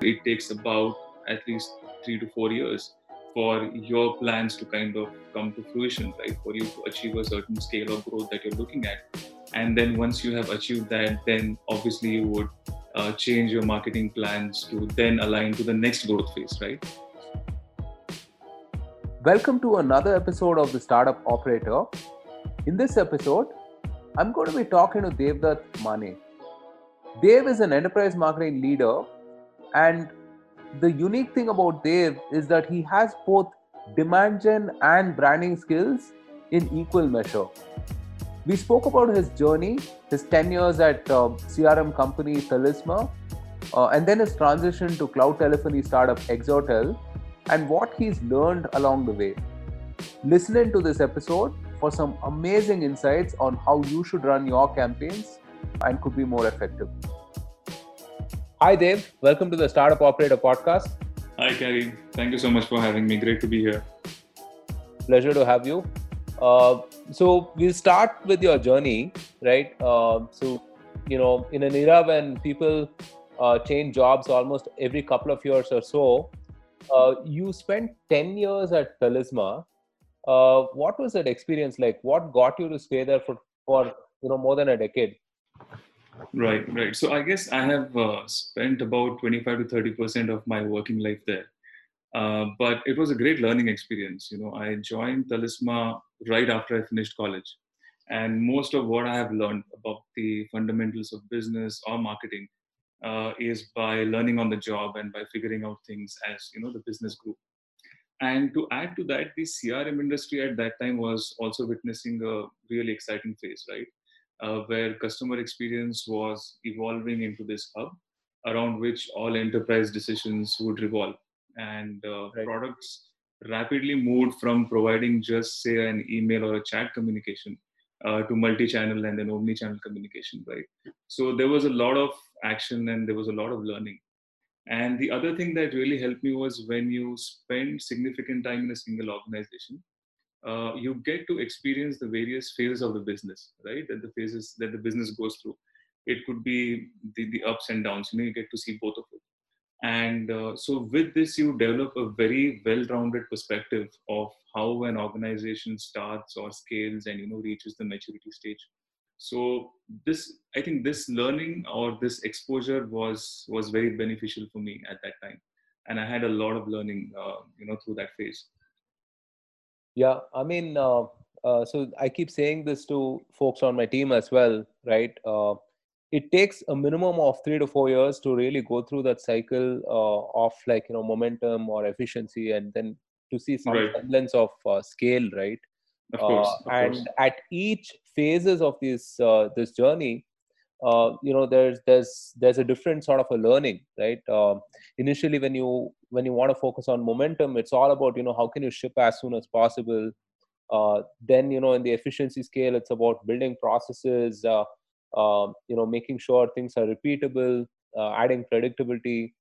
it takes about at least three to four years for your plans to kind of come to fruition, right? For you to achieve a certain scale of growth that you're looking at. And then once you have achieved that, then obviously you would uh, change your marketing plans to then align to the next growth phase, right? Welcome to another episode of the Startup Operator. In this episode, I'm going to be talking to Devdutt Mane. Dev is an enterprise marketing leader, and the unique thing about Dev is that he has both demand gen and branding skills in equal measure. We spoke about his journey, his 10 years at uh, CRM company Talisma, uh, and then his transition to cloud telephony startup Exotel, and what he's learned along the way. Listen into this episode for some amazing insights on how you should run your campaigns and could be more effective. Hi, Dev. Welcome to the Startup Operator podcast. Hi, Karim. Thank you so much for having me. Great to be here. Pleasure to have you. Uh, so, we'll start with your journey, right? Uh, so, you know, in an era when people uh, change jobs almost every couple of years or so, uh, you spent 10 years at Talisma. Uh, what was that experience like? What got you to stay there for, for you know more than a decade? Right, right. So I guess I have uh, spent about 25 to 30 percent of my working life there. Uh, but it was a great learning experience. You know, I joined Talisma right after I finished college, and most of what I have learned about the fundamentals of business or marketing uh, is by learning on the job and by figuring out things as you know the business grew. And to add to that, the CRM industry at that time was also witnessing a really exciting phase, right? Uh, where customer experience was evolving into this hub around which all enterprise decisions would revolve. And uh, right. products rapidly moved from providing just, say, an email or a chat communication uh, to multi-channel and then omni-channel communication, right? So there was a lot of action and there was a lot of learning. And the other thing that really helped me was when you spend significant time in a single organization, uh, you get to experience the various phases of the business, right? That the phases that the business goes through. It could be the, the ups and downs. You know, you get to see both of it. And uh, so, with this, you develop a very well-rounded perspective of how an organization starts or scales and you know reaches the maturity stage. So, this I think this learning or this exposure was was very beneficial for me at that time, and I had a lot of learning, uh, you know, through that phase. Yeah, I mean, uh, uh, so I keep saying this to folks on my team as well, right? Uh, it takes a minimum of three to four years to really go through that cycle uh, of like you know momentum or efficiency, and then to see some right. semblance of uh, scale, right? Of course, of and course. at each phases of this uh, this journey, uh, you know there's there's there's a different sort of a learning right? Uh, initially when you when you want to focus on momentum it's all about you know how can you ship as soon as possible? Uh, then you know in the efficiency scale it's about building processes uh, um, you know making sure things are repeatable uh, adding predictability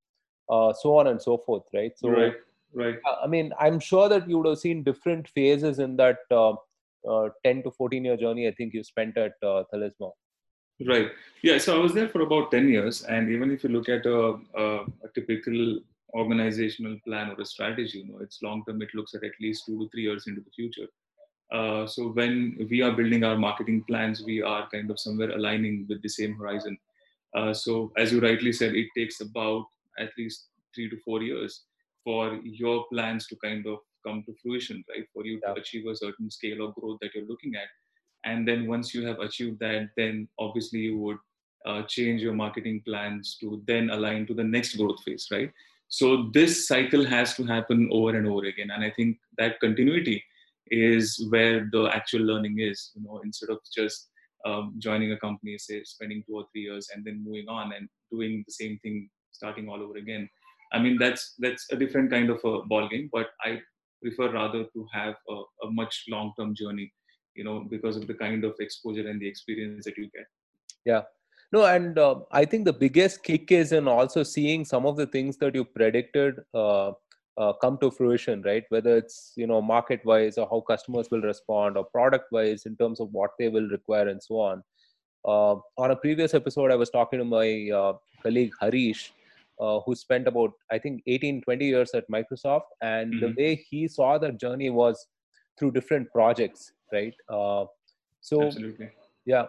so on and so forth right? So right right. I mean i'm sure that you would have seen different phases in that 10 to 14 year journey i think you spent at uh. Right. Yeah. So I was there for about 10 years. And even if you look at a, a, a typical organizational plan or a strategy, you know, it's long term, it looks at at least two to three years into the future. Uh, so when we are building our marketing plans, we are kind of somewhere aligning with the same horizon. Uh, so as you rightly said, it takes about at least three to four years for your plans to kind of come to fruition, right? For you yeah. to achieve a certain scale of growth that you're looking at and then once you have achieved that then obviously you would uh, change your marketing plans to then align to the next growth phase right? So this cycle has to happen over and over again. And i think that continuity is where the actual learning is you know instead of just um, joining a company say spending two or three years and then moving on and doing the same thing starting all over again. I mean that's that's a different kind of a ball game but i prefer rather to have a, a much long term journey you know because of the kind of exposure and the experience that you get. Yeah. No and uh, i think the biggest kick is in also seeing some of the things that you predicted uh, uh, come to fruition right? Whether it's you know market wise or how customers will respond or product wise in terms of what they will require and so on. Uh, on a previous episode i was talking to my uh, colleague harish uh, who spent about i think 18 20 years at microsoft and mm-hmm. the way he saw that journey was through different projects right? Uh, so Absolutely. yeah.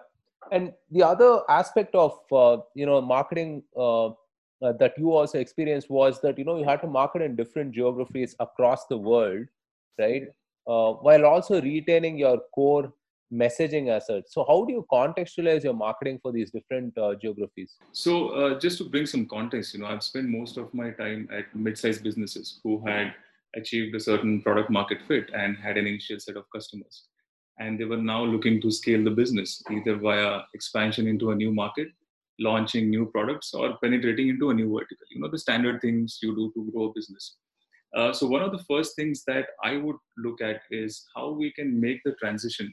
And the other aspect of uh, you know marketing uh, uh, that you also experienced was that you know you had to market in different geographies across the world right? Uh, while also retaining your core messaging as such. So how do you contextualize your marketing for these different uh, geographies? So uh, just to bring some context you know i've spent most of my time at mid-sized businesses who had achieved a certain product market fit and had an initial set of customers and they were now looking to scale the business either via expansion into a new market launching new products or penetrating into a new vertical. You know the standard things you do to grow a business. Uh, so one of the first things that i would look at is how we can make the transition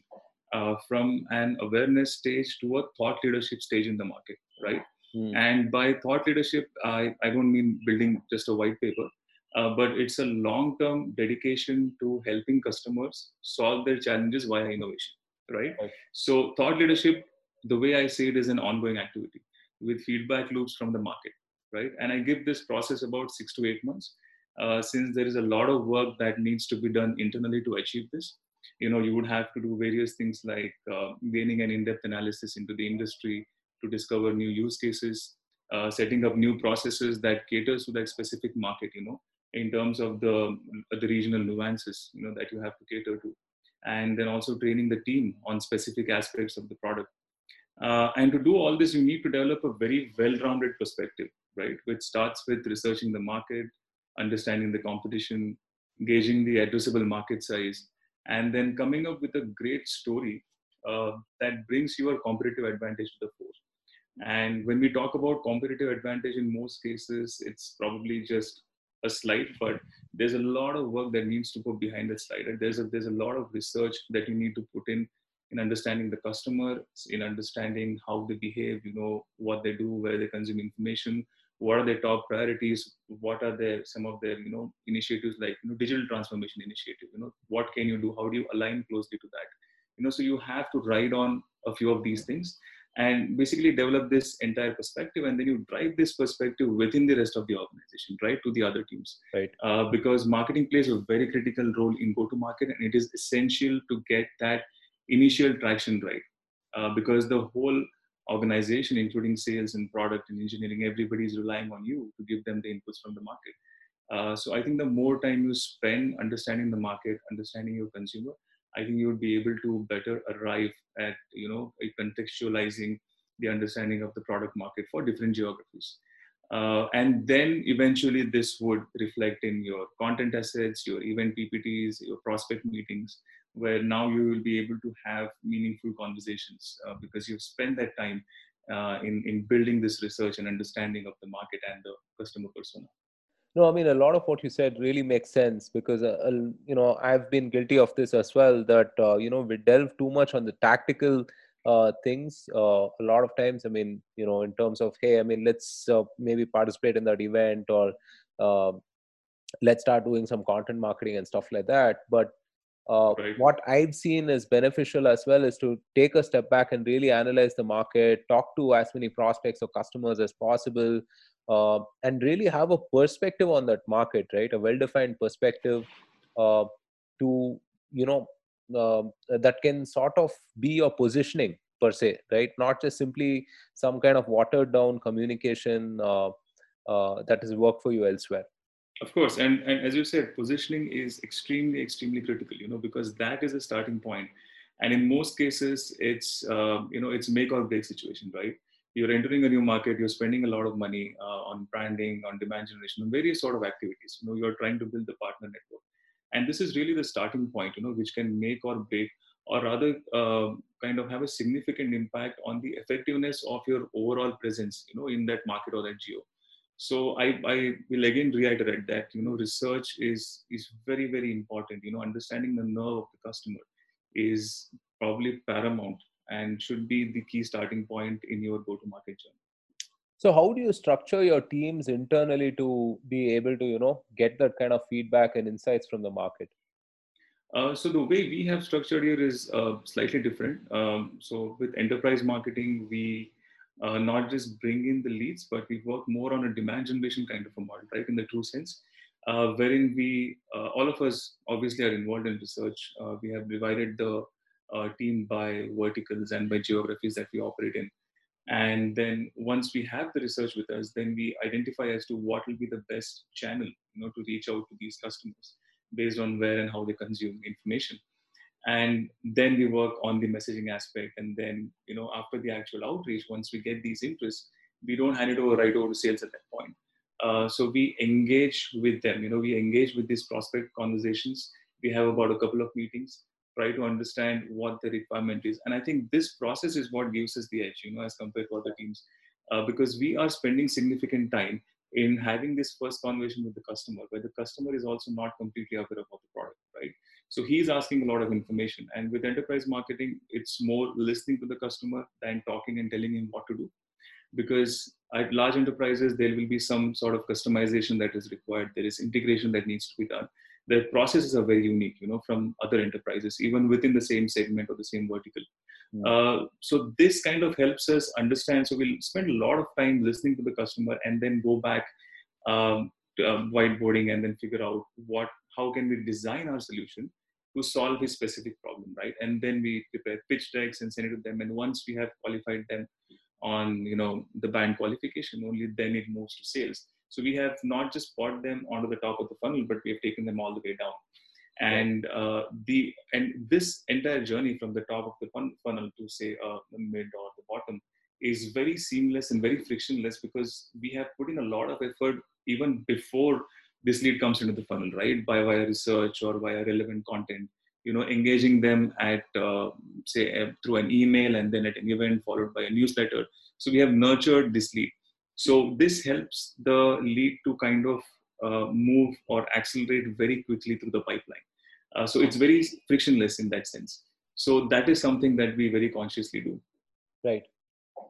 uh, from an awareness stage to a thought leadership stage in the market right? Mm. and by thought leadership I, I don't mean building just a white paper uh, but it's a long term dedication to helping customers solve their challenges via innovation right? right. So thought leadership the way i see it is an ongoing activity with feedback loops from the market right? And i give this process about six to eight months uh, since there is a lot of work that needs to be done internally to achieve this. You know you would have to do various things like uh, gaining an in-depth analysis into the industry to discover new use cases uh, setting up new processes that caters to that specific market you know in terms of the the regional nuances you know that you have to cater to. And then also training the team on specific aspects of the product. Uh, and to do all this you need to develop a very well-rounded perspective right? Which starts with researching the market understanding the competition gauging the addressable market size and then coming up with a great story uh, that brings your competitive advantage to the fore. And when we talk about competitive advantage in most cases it's probably just a slide, but there's a lot of work that needs to go behind the slide. And there's a, there's a lot of research that you need to put in in understanding the customer, in understanding how they behave, you know, what they do, where they consume information, what are their top priorities, what are their some of their, you know, initiatives like you know, digital transformation initiative, you know, what can you do, how do you align closely to that? You know, so you have to ride on a few of these things and basically develop this entire perspective and then you drive this perspective within the rest of the organization right to the other teams. Right. Uh, because marketing plays a very critical role in go to market and it is essential to get that initial traction right. Uh, because the whole organization including sales and product and engineering everybody is relying on you to give them the inputs from the market. Uh, so i think the more time you spend understanding the market understanding your consumer I think you would be able to better arrive at you know contextualizing the understanding of the product market for different geographies. Uh, and then eventually this would reflect in your content assets, your event PPTs, your prospect meetings, where now you will be able to have meaningful conversations uh, because you've spent that time uh, in, in building this research and understanding of the market and the customer persona. No, I mean a lot of what you said really makes sense because uh, uh, you know I've been guilty of this as well. That uh, you know we delve too much on the tactical uh, things. Uh, a lot of times, I mean, you know, in terms of hey, I mean, let's uh, maybe participate in that event or let's start doing some content marketing and stuff like that. But right. what I've seen is beneficial as well is to take a step back and really analyze the market, talk to as many prospects or customers as possible uh, and really have a perspective on that market right? A well defined perspective uh, to you know uh, that can sort of be your positioning per se right? Not just simply some kind of watered down communication uh, uh, that has worked for you elsewhere of course and, and as you said positioning is extremely extremely critical you know because that is a starting point and in most cases it's uh, you know it's make or break situation right you're entering a new market, you're spending a lot of money uh, on branding, on demand generation, on various sort of activities. You know, you're trying to build the partner network, and this is really the starting point. You know, which can make or break, or rather, uh, kind of have a significant impact on the effectiveness of your overall presence. You know, in that market or that geo. So I, I will again reiterate that you know research is is very very important. You know, understanding the nerve of the customer is probably paramount and should be the key starting point in your go to market journey. So how do you structure your teams internally to be able to you know get that kind of feedback and insights from the market? Uh, so the way we have structured here is uh, slightly different. Um, so with enterprise marketing we uh, not just bring in the leads, but we work more on a demand generation kind of a model, right? In the true sense, uh, wherein we, uh, all of us obviously are involved in research. Uh, we have divided the uh, team by verticals and by geographies that we operate in. And then once we have the research with us, then we identify as to what will be the best channel, you know, to reach out to these customers based on where and how they consume information and then we work on the messaging aspect. And then you know after the actual outreach once we get these interests we don't hand it over right over to sales at that point. Uh, so we engage with them. You know we engage with these prospect conversations. We have about a couple of meetings try to understand what the requirement is. And i think this process is what gives us the edge you know as compared to other teams. Uh, because we are spending significant time in having this first conversation with the customer where the customer is also not completely aware of the product right so he's asking a lot of information. And with enterprise marketing, it's more listening to the customer than talking and telling him what to do. Because at large enterprises, there will be some sort of customization that is required. There is integration that needs to be done. The processes are very unique, you know, from other enterprises, even within the same segment or the same vertical. Mm. Uh, so this kind of helps us understand. So we'll spend a lot of time listening to the customer and then go back um, to, um, whiteboarding and then figure out what how can we design our solution to solve his specific problem, right? And then we prepare pitch decks and send it to them. And once we have qualified them on, you know, the BANT qualification, only then it moves to sales. So we have not just brought them onto the top of the funnel, but we have taken them all the way down. And uh, the and this entire journey from the top of the funnel to say uh, the mid or the bottom is very seamless and very frictionless because we have put in a lot of effort even before this lead comes into the funnel, right? By via research or via relevant content. You know, engaging them at uh, say through an email and then at an event followed by a newsletter. So we have nurtured this lead. So this helps the lead to kind of uh, move or accelerate very quickly through the pipeline. Uh, so it's very frictionless in that sense. So that is something that we very consciously do. Right.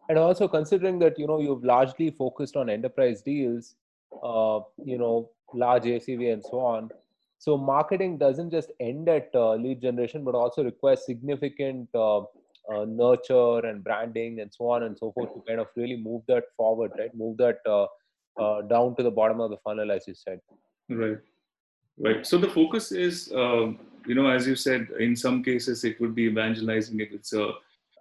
And also considering that you know you've largely focused on enterprise deals, uh, you know large ACV and so on. So marketing doesn't just end at uh, lead generation, but also requires significant uh, uh, nurture and branding and so on and so forth to kind of really move that forward, right? Move that uh, uh, down to the bottom of the funnel, as you said. Right, right. So the focus is, um, you know, as you said, in some cases it would be evangelizing if it's a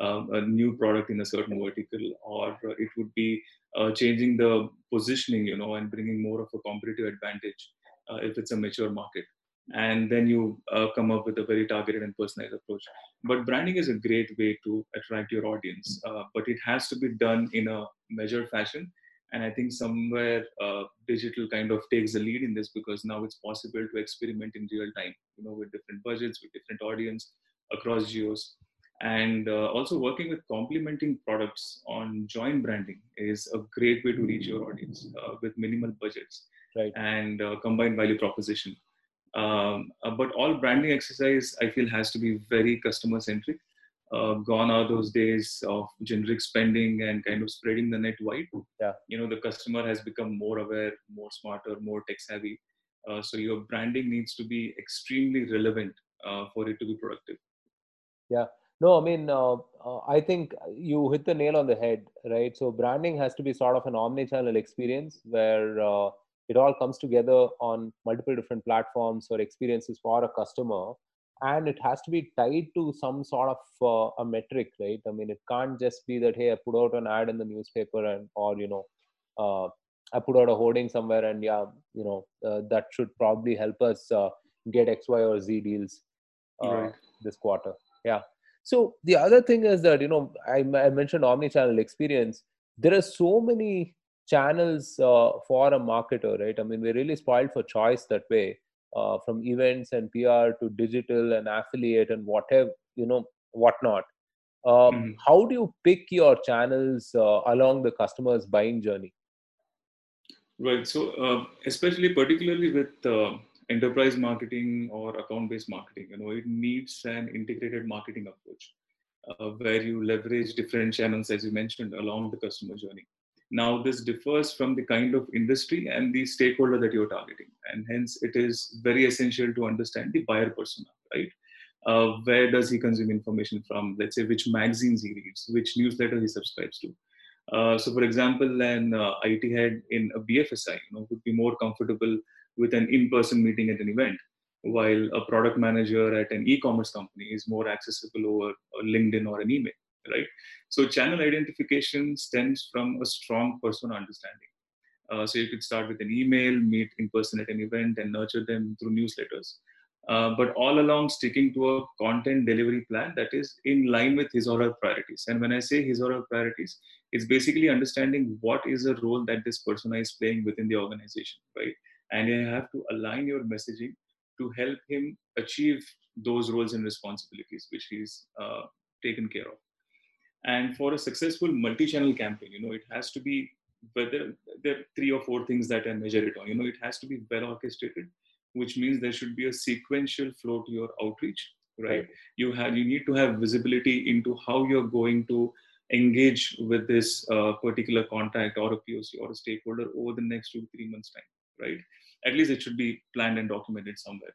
um, a new product in a certain vertical, or it would be uh, changing the positioning, you know, and bringing more of a competitive advantage uh, if it's a mature market. And then you uh, come up with a very targeted and personalized approach. But branding is a great way to attract your audience, uh, but it has to be done in a measured fashion. And I think somewhere uh, digital kind of takes the lead in this because now it's possible to experiment in real time, you know, with different budgets, with different audience across geos and uh, also working with complementing products on joint branding is a great way to reach your audience uh, with minimal budgets right. and uh, combined value proposition. Um, uh, but all branding exercise i feel has to be very customer centric uh, gone are those days of generic spending and kind of spreading the net wide. Yeah. You know the customer has become more aware more smarter more tech savvy. Uh, so your branding needs to be extremely relevant for it to be productive. Yeah no, I mean, uh, uh, I think you hit the nail on the head, right? So branding has to be sort of an omni-channel experience where uh, it all comes together on multiple different platforms or experiences for a customer, and it has to be tied to some sort of uh, a metric, right? I mean, it can't just be that hey, I put out an ad in the newspaper and or you know, uh, I put out a hoarding somewhere, and yeah, you know, uh, that should probably help us get X, Y, or Z deals right. this quarter. Yeah. So the other thing is that you know I, I mentioned omni-channel experience. There are so many channels uh, for a marketer, right? I mean, we're really spoiled for choice that way. Uh, from events and PR to digital and affiliate and whatever you know whatnot. Uh, mm-hmm. How do you pick your channels uh, along the customer's buying journey? Right. So, uh, especially particularly with uh, enterprise marketing or account based marketing you know it needs an integrated marketing approach uh, where you leverage different channels as you mentioned along the customer journey. Now this differs from the kind of industry and the stakeholder that you're targeting and hence it is very essential to understand the buyer persona right? Uh, where does he consume information from? Let's say which magazines he reads which newsletter he subscribes to. Uh, so, for example, an uh, IT head in a BFSI, you know, would be more comfortable with an in-person meeting at an event, while a product manager at an e-commerce company is more accessible over LinkedIn or an email, right? So, channel identification stems from a strong persona understanding. Uh, so, you could start with an email, meet in person at an event, and nurture them through newsletters. Uh, but all along sticking to a content delivery plan that is in line with his or her priorities. And when I say his or her priorities, it's basically understanding what is the role that this persona is playing within the organization, right? And you have to align your messaging to help him achieve those roles and responsibilities which he's uh, taken care of. And for a successful multi-channel campaign, you know, it has to be whether there are three or four things that I measure it on. You know, it has to be well orchestrated which means there should be a sequential flow to your outreach right, right. you have you need to have visibility into how you're going to engage with this uh, particular contact or a poc or a stakeholder over the next two three months time right? At least it should be planned and documented somewhere.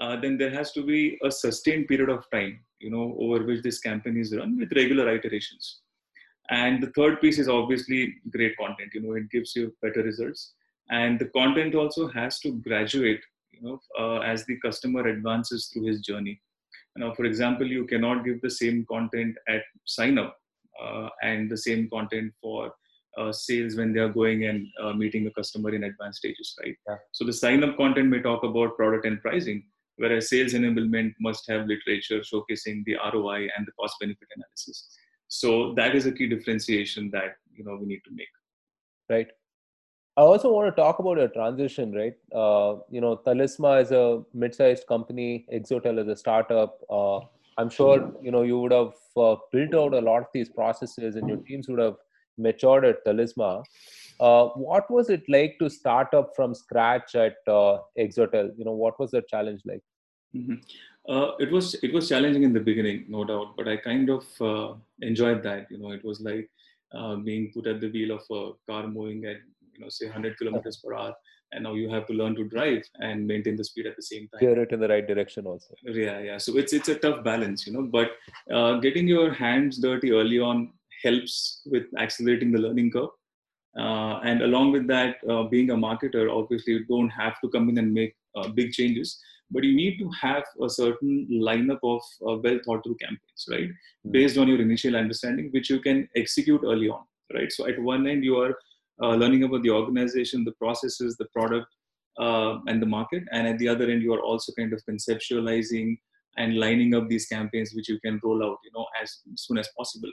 Uh, then there has to be a sustained period of time you know over which this campaign is run with regular iterations. And the third piece is obviously great content you know it gives you better results. And the content also has to graduate you know, uh, as the customer advances through his journey. Now, for example, you cannot give the same content at sign up uh, and the same content for uh, sales when they are going and uh, meeting a customer in advanced stages, right? Yeah. So the sign up content may talk about product and pricing, whereas sales enablement must have literature showcasing the ROI and the cost benefit analysis. So that is a key differentiation that you know we need to make. Right. I also want to talk about your transition, right? Uh, you know, Talisma is a mid-sized company, Exotel is a startup. Uh, I'm sure you know you would have uh, built out a lot of these processes, and your teams would have matured at Talisma. Uh, what was it like to start up from scratch at uh, Exotel? You know, what was the challenge like? Mm-hmm. Uh, it was it was challenging in the beginning, no doubt, but I kind of enjoyed that. You know, it was like being put at the wheel of a car moving at you know say 100 kilometers per hour and now you have to learn to drive and maintain the speed at the same time steer it in the right direction also yeah yeah so it's it's a tough balance you know but uh, getting your hands dirty early on helps with accelerating the learning curve uh, and along with that uh, being a marketer obviously you don't have to come in and make uh, big changes but you need to have a certain lineup of uh, well thought through campaigns right mm-hmm. based on your initial understanding which you can execute early on right so at one end you are uh, learning about the organization, the processes, the product, uh, and the market. And at the other end, you are also kind of conceptualizing and lining up these campaigns which you can roll out, you know, as soon as possible.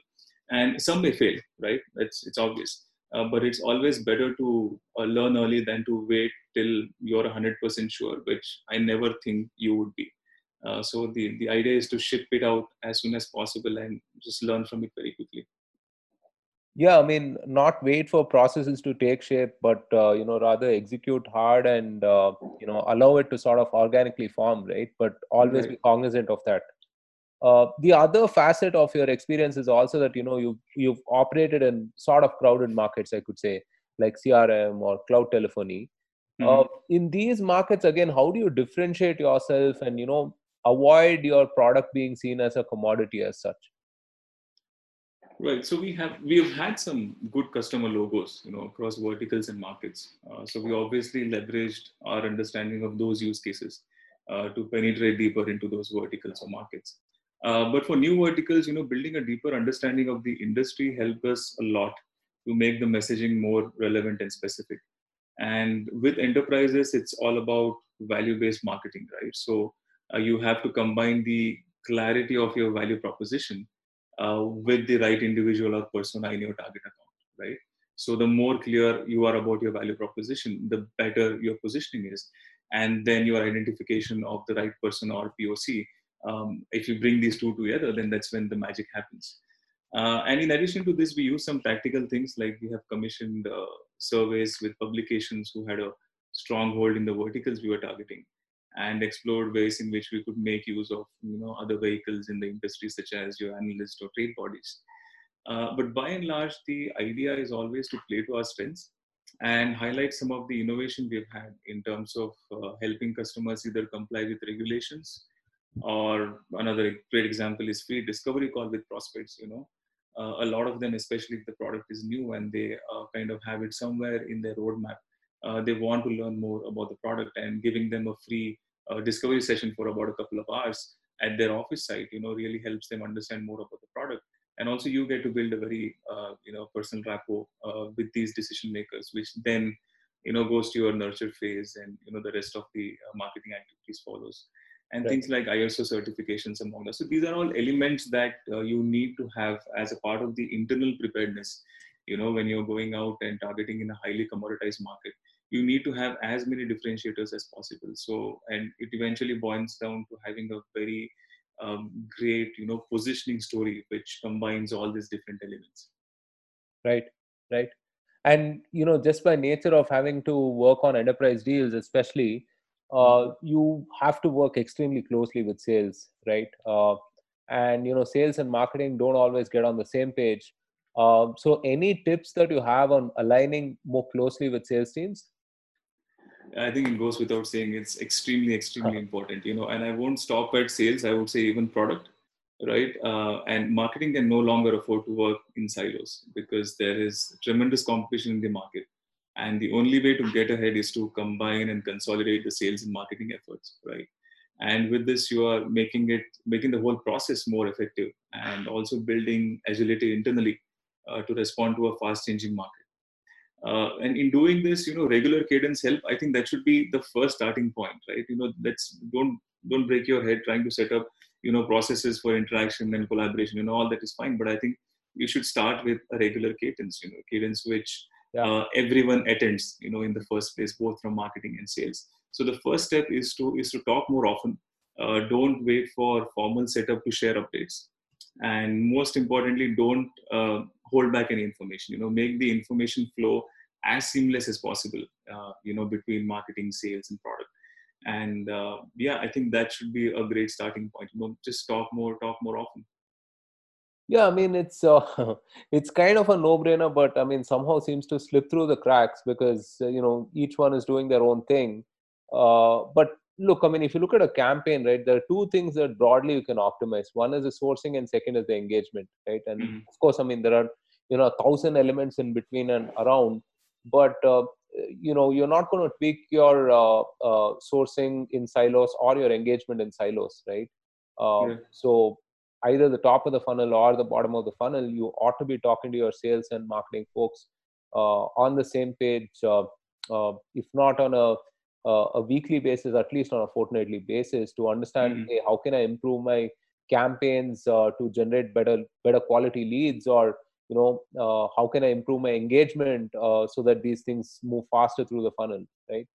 And some may fail, right? It's it's obvious. Uh, but it's always better to uh, learn early than to wait till you're 100% sure, which I never think you would be. Uh, so the, the idea is to ship it out as soon as possible and just learn from it very quickly yeah i mean not wait for processes to take shape but uh, you know rather execute hard and uh, you know allow it to sort of organically form right but always right. be cognizant of that uh, the other facet of your experience is also that you know you've you've operated in sort of crowded markets i could say like crm or cloud telephony uh, mm-hmm. in these markets again how do you differentiate yourself and you know avoid your product being seen as a commodity as such Right. So we have we have had some good customer logos, you know, across verticals and markets. Uh, so we obviously leveraged our understanding of those use cases uh, to penetrate deeper into those verticals or markets. Uh, but for new verticals, you know, building a deeper understanding of the industry helped us a lot to make the messaging more relevant and specific. And with enterprises, it's all about value-based marketing, right? So uh, you have to combine the clarity of your value proposition uh, with the right individual or persona in your target account, right? So the more clear you are about your value proposition, the better your positioning is, and then your identification of the right person or POC. Um, if you bring these two together, then that's when the magic happens. Uh, and in addition to this, we use some practical things like we have commissioned uh, surveys with publications who had a stronghold in the verticals we were targeting and explored ways in which we could make use of you know other vehicles in the industry such as your analyst or trade bodies uh, but by and large the idea is always to play to our strengths and highlight some of the innovation we've had in terms of uh, helping customers either comply with regulations or another great example is free discovery call with prospects you know uh, a lot of them, especially if the product is new and they uh, kind of have it somewhere in their roadmap, uh, they want to learn more about the product and giving them a free uh, discovery session for about a couple of hours at their office site, you know, really helps them understand more about the product. And also, you get to build a very, uh, you know, personal rapport uh, with these decision makers, which then, you know, goes to your nurture phase, and you know, the rest of the marketing activities follows and right. things like ISO certifications among us. So these are all elements that uh, you need to have as a part of the internal preparedness. You know, when you're going out and targeting in a highly commoditized market, you need to have as many differentiators as possible. So, and it eventually boils down to having a very um, great, you know, positioning story which combines all these different elements. Right, right. And you know, just by nature of having to work on enterprise deals, especially uh, you have to work extremely closely with sales right? Uh, and you know sales and marketing don't always get on the same page. Uh, so any tips that you have on aligning more closely with sales teams? I think it goes without saying it's extremely extremely important you know and i won't stop at sales i would say even product right? Uh, and marketing can no longer afford to work in silos because there is tremendous competition in the market and the only way to get ahead is to combine and consolidate the sales and marketing efforts right? And with this you are making it making the whole process more effective and also building agility internally uh, to respond to a fast changing market. Uh, and in doing this you know regular cadence help i think that should be the first starting point right? You know let's don't don't break your head trying to set up you know processes for interaction and collaboration you know all that is fine. But i think you should start with a regular cadence you know cadence which. Uh, everyone attends you know in the first place both from marketing and sales. So the first step is to is to talk more often. Uh, don't wait for formal setup to share updates. And most importantly don't uh, hold back any information. You know make the information flow as seamless as possible uh, you know between marketing sales and product. And uh, yeah i think that should be a great starting point. You know just talk more talk more often yeah, I mean it's uh, it's kind of a no-brainer, but I mean somehow seems to slip through the cracks because uh, you know each one is doing their own thing. Uh, but look, I mean if you look at a campaign, right, there are two things that broadly you can optimize. One is the sourcing, and second is the engagement, right? And mm-hmm. of course, I mean there are you know a thousand elements in between and around, but uh, you know you're not going to tweak your uh, uh, sourcing in silos or your engagement in silos, right? Yeah. So either the top of the funnel or the bottom of the funnel, you ought to be talking to your sales and marketing folks uh, on the same page, uh, uh, if not on a a weekly basis, at least on a fortnightly basis, to understand mm-hmm. hey, how can I improve my campaigns uh, to generate better better quality leads, or you know uh, how can I improve my engagement uh, so that these things move faster through the funnel, right?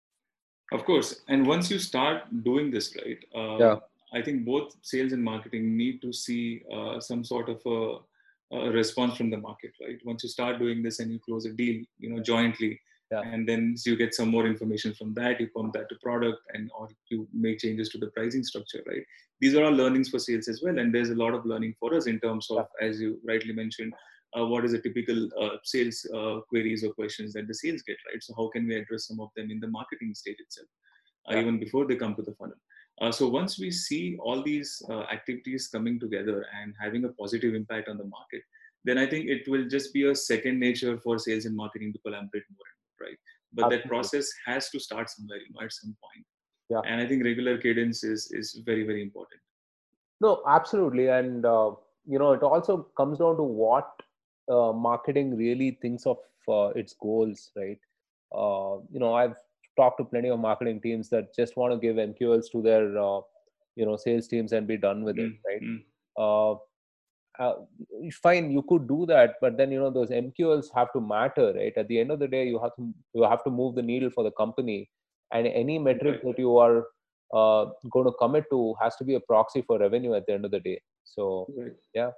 Of course, and once you start doing this, right? yeah I think both sales and marketing need to see uh, some sort of a, a, response from the market, right? Once you start doing this and you close a deal, you know, jointly, yeah. and then you get some more information from that, you pump that to product, and or you make changes to the pricing structure, right? These are all learnings for sales as well, and there's a lot of learning for us in terms of, as you rightly mentioned, uh, what is a typical uh, sales uh, queries or questions that the sales get, right? So how can we address some of them in the marketing stage itself, uh, yeah. even before they come to the funnel? Uh, so once we see all these uh, activities coming together and having a positive impact on the market, then I think it will just be a second nature for sales and marketing to collaborate more, right? But Absolutely. that process has to start somewhere, you know, at some point. Yeah. And I think regular cadence is is very very important. No, absolutely, and uh, you know, it also comes down to what uh, marketing really thinks of uh, its goals, right? Uh, you know, I've talked to plenty of marketing teams that just want to give MQLs to their uh, you know sales teams and be done with mm-hmm. it, right? Mm. Uh, uh, fine, you could do that, but then you know those MQLs have to matter, right? At the end of the day, you have to you have to move the needle for the company, and any metric right. that you are uh, going to commit to has to be a proxy for revenue at the end of the day. So right. yeah,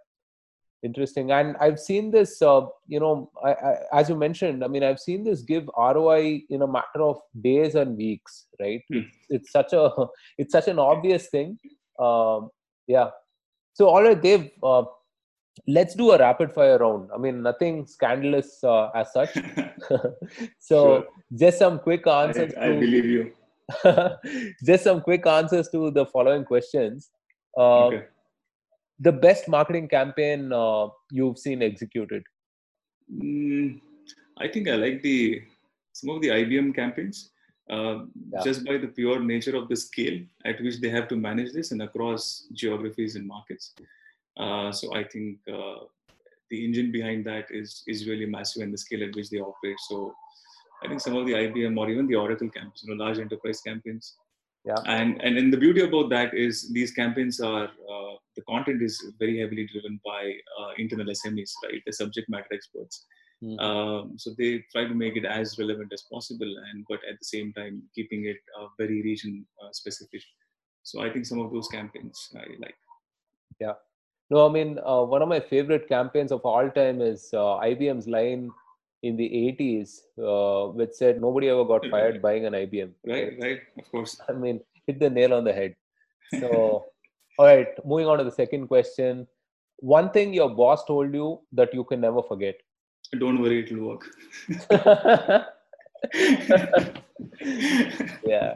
interesting. And i've seen this uh, you know I, I, as you mentioned i mean i've seen this give roi in a matter of days and weeks right? Mm. it's, it's, such a it's such an obvious thing. Um, yeah. So all right dave uh, let's do a rapid fire round. I mean nothing scandalous uh, as such. So sure. just some quick answers i, I to, believe you. just some quick answers to the following questions. Uh, okay the best marketing campaign uh, you've seen executed? Mm, I think I like the some of the IBM campaigns. Uh, yeah. just by the pure nature of the scale at which they have to manage this and across geographies and markets. Uh, so I think uh, the engine behind that is is really massive and the scale at which they operate. So I think some of the IBM or even the Oracle campaigns, you know, large enterprise campaigns. Yeah. And and and the beauty about that is these campaigns are the content is very heavily driven by uh, internal SMEs, right? The subject matter experts. Mm-hmm. Um, so they try to make it as relevant as possible, and but at the same time keeping it uh, very region uh, specific. So I think some of those campaigns I like. Yeah. No, I mean uh, one of my favorite campaigns of all time is uh, IBM's line in the 80s uh, which said nobody ever got fired buying an IBM. Right, right, of course. I mean, hit the nail on the head. So, all right, moving on to the second question. One thing your boss told you that you can never forget. Don't worry, it'll work. yeah.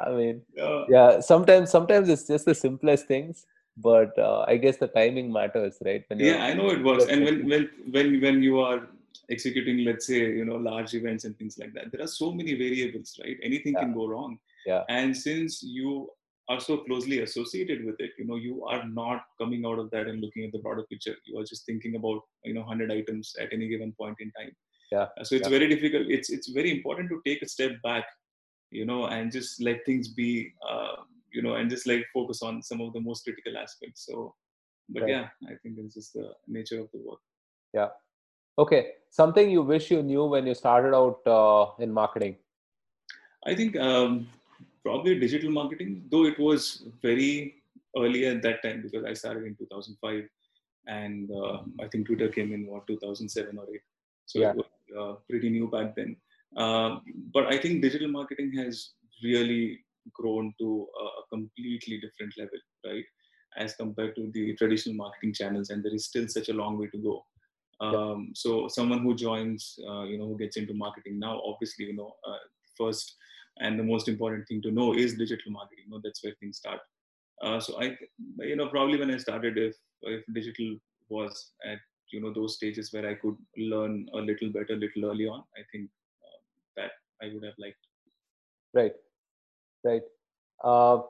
I mean, uh, yeah, sometimes sometimes it's just the simplest things but uh, i guess the timing matters right when yeah i know it works and when when when when you are executing let's say you know large events and things like that there are so many variables right anything yeah. can go wrong yeah and since you are so closely associated with it you know you are not coming out of that and looking at the broader picture. You are just thinking about you know 100 items at any given point in time. Yeah so it's yeah. very difficult. It's it's very important to take a step back you know and just let things be uh, you know and just like focus on some of the most critical aspects. So but right. yeah i think it's just the nature of the work. Yeah. Okay, something you wish you knew when you started out uh, in marketing? I think um, probably digital marketing, though it was very early at that time because I started in 2005 and uh, I think Twitter came in what 2007 or 8. So yeah. it was uh, pretty new back then. Uh, but I think digital marketing has really grown to a, completely different level, right? As compared to the traditional marketing channels, and there is still such a long way to go um, so someone who joins uh, you know who gets into marketing now obviously you know uh, first and the most important thing to know is digital marketing. You know that's where things start. Uh, so i you know probably when i started if if digital was at you know those stages where i could learn a little better little early on i think uh, that i would have liked. Right. Right. Uh,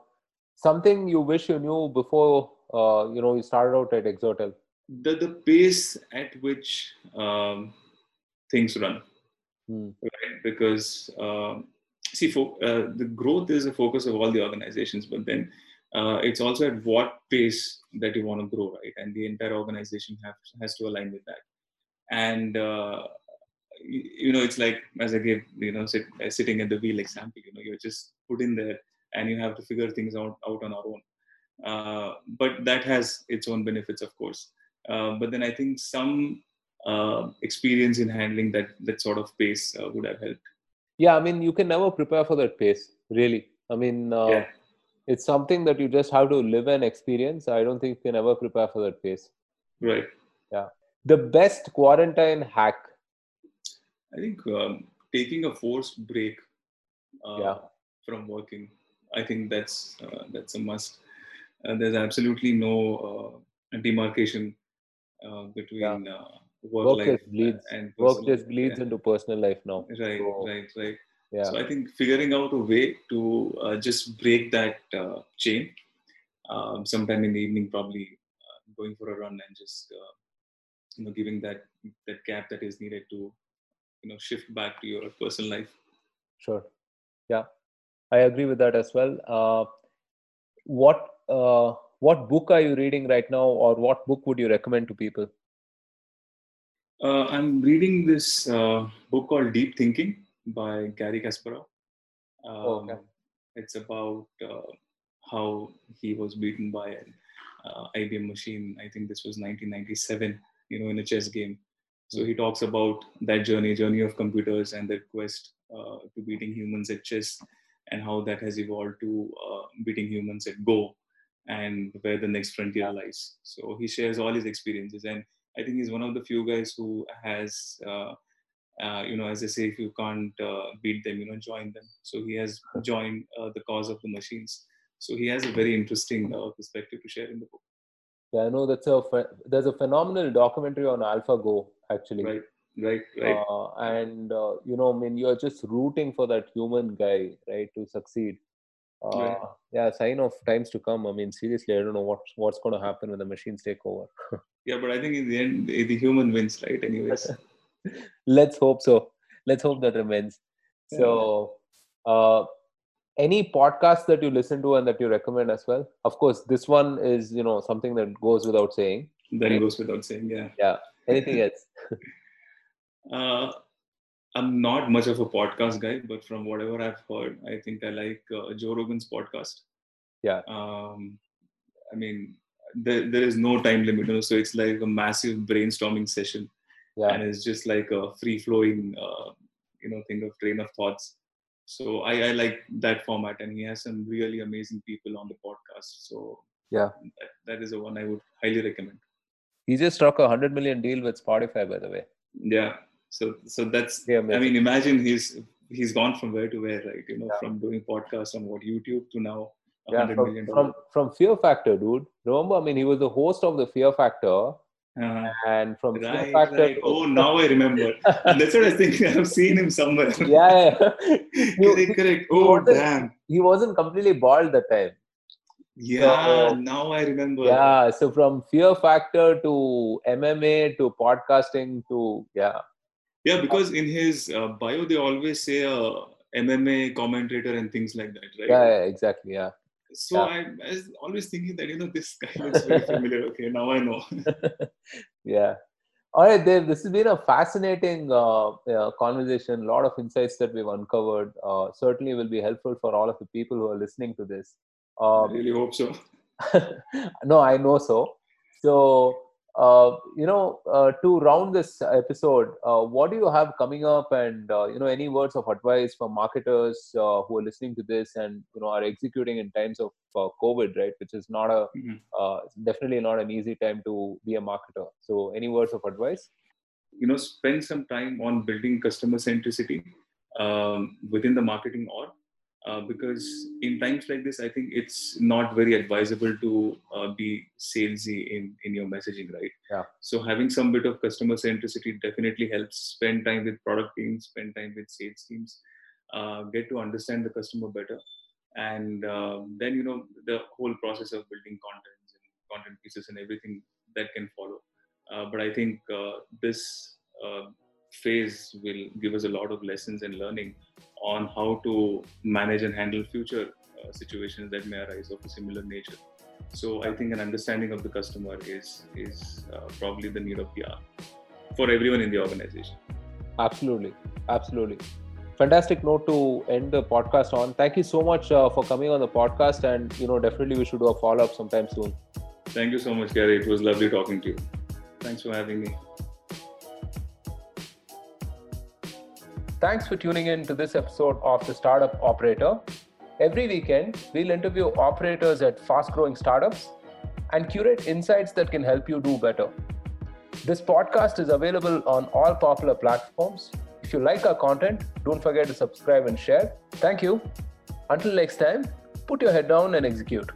something you wish you knew before uh, you know you started out at exotel. The the pace at which um, things run, hmm. right? Because um, see, for, uh, the growth is a focus of all the organizations, but then uh, it's also at what pace that you want to grow, right? And the entire organization have, has to align with that. And uh, you, know, it's like as I gave, you know, sit, uh, sitting at the wheel example. You know, you're just put in there, and you have to figure things out out on our own. Uh, but that has its own benefits, of course. Uh, but then I think some uh, experience in handling that that sort of pace would have helped. Yeah, I mean, you can never prepare for that pace, really. I mean, yeah. it's something that you just have to live and experience. I don't think you can ever prepare for that pace. Right. Yeah. The best quarantine hack. I think um, taking a forced break uh, yeah. from working. I think that's uh, that's a must. Uh, there's absolutely no demarcation uh, between yeah. Uh, work, work life bleeds. and work just bleeds yeah. into personal life now. Right, so, right, right. Yeah. So I think figuring out a way to uh, just break that uh, chain, um, sometime in the evening, probably uh, going for a run and just uh, you know giving that that gap that is needed to you know shift back to your personal life. Sure. Yeah, I agree with that as well. what what book are you reading right now or what book would you recommend to people uh, i'm reading this uh, book called deep thinking by Garry kasparov um, oh, okay. it's about uh, how he was beaten by an uh, ibm machine i think this was 1997 you know in a chess game so he talks about that journey journey of computers and their quest uh, to beating humans at chess and how that has evolved to uh, beating humans at go and where the next frontier lies. So he shares all his experiences, and I think he's one of the few guys who has, uh, uh, you know, as I say, if you can't uh, beat them, you know, join them. So he has joined uh, the cause of the machines. So he has a very interesting uh, perspective to share in the book. Yeah, I know that's a there's a phenomenal documentary on AlphaGo actually. Right, right, right. Uh, and uh, you know, I mean, you're just rooting for that human guy, right, to succeed. Uh, Right. Yeah, sign of times to come. I mean, seriously, I don't know what's what's going to happen when the machines take over. Yeah, but I think in the end, the human wins, right? Anyways. Let's hope so. Let's hope that remains. Yeah. So, uh, any podcasts that you listen to and that you recommend as well? Of course, this one is you know something that goes without saying. That goes without saying, yeah. yeah. Anything else? Uh, I'm not much of a podcast guy, but from whatever I've heard, I think I like uh, Joe Rogan's podcast. Yeah. Um, I mean, there, there is no time limit, you know, so it's like a massive brainstorming session, Yeah. and it's just like a free flowing, uh, you know, thing of train of thoughts. So I, I like that format, and he has some really amazing people on the podcast. So Yeah. that, that is the one I would highly recommend. He just struck a hundred million deal with Spotify, by the way. Yeah. So so that's Yeah, I mean, imagine he's he's gone from where to where, right? You know, Yeah. from doing podcasts on what YouTube to now yeah, from, million from from Fear Factor, dude. Remember, I mean, he was the host of the Fear Factor, Uh, and from Fear Factor. right. Oh, now I remember. That's what I think. I've seen him somewhere. yeah, yeah. correct, he, correct. Oh, wasn't- damn. he wasn't completely bald that time. Yeah, So- now I remember. Yeah, so from Fear Factor to MMA to podcasting to yeah, Yeah, because in his uh, bio, they always say uh, MMA commentator and things like that, right? yeah, yeah exactly, yeah. So I, I was always thinking that, you know, this guy looks very familiar. Okay, now I know. yeah. All right, Dave. This has been a fascinating uh, uh, conversation. A lot of insights that we've uncovered. Uh, certainly will be helpful for all of the people who are listening to this. I Um, really hope so. no, I know so. So, uh, you know, uh, to round this episode, uh, what do you have coming up, and uh, you know, any words of advice for marketers uh, who are listening to this and you know are executing in times of uh, COVID, right? Which is not a Mhm. uh, definitely not an easy time to be a marketer. So, any words of advice? you know spend some time on building customer centricity um, within the marketing org uh, because in times like this i think it's not very advisable to uh, be salesy in in your messaging right? Yeah. so having some bit of customer centricity definitely helps spend time with product teams spend time with sales teams uh, get to understand the customer better. And um, then you know the whole process of building content and content pieces and everything that can follow. Uh, but I think uh, this uh, phase will give us a lot of lessons and learning on how to manage and handle future uh, situations that may arise of a similar nature. So I think an understanding of the customer is is uh, probably the need of the hour for everyone in the organization. Absolutely, absolutely. Fantastic note to end the podcast on. Thank you so much uh, for coming on the podcast, and you know, definitely we should do a follow up sometime soon. Thank you so much, Garry. It was lovely talking to you. Thanks for having me. Thanks for tuning in to this episode of the Startup Operator. Every weekend, we'll interview operators at fast growing startups and curate insights that can help you do better. This podcast is available on all popular platforms. If you like our content, don't forget to subscribe and share. Thank you. Until next time, put your head down and execute.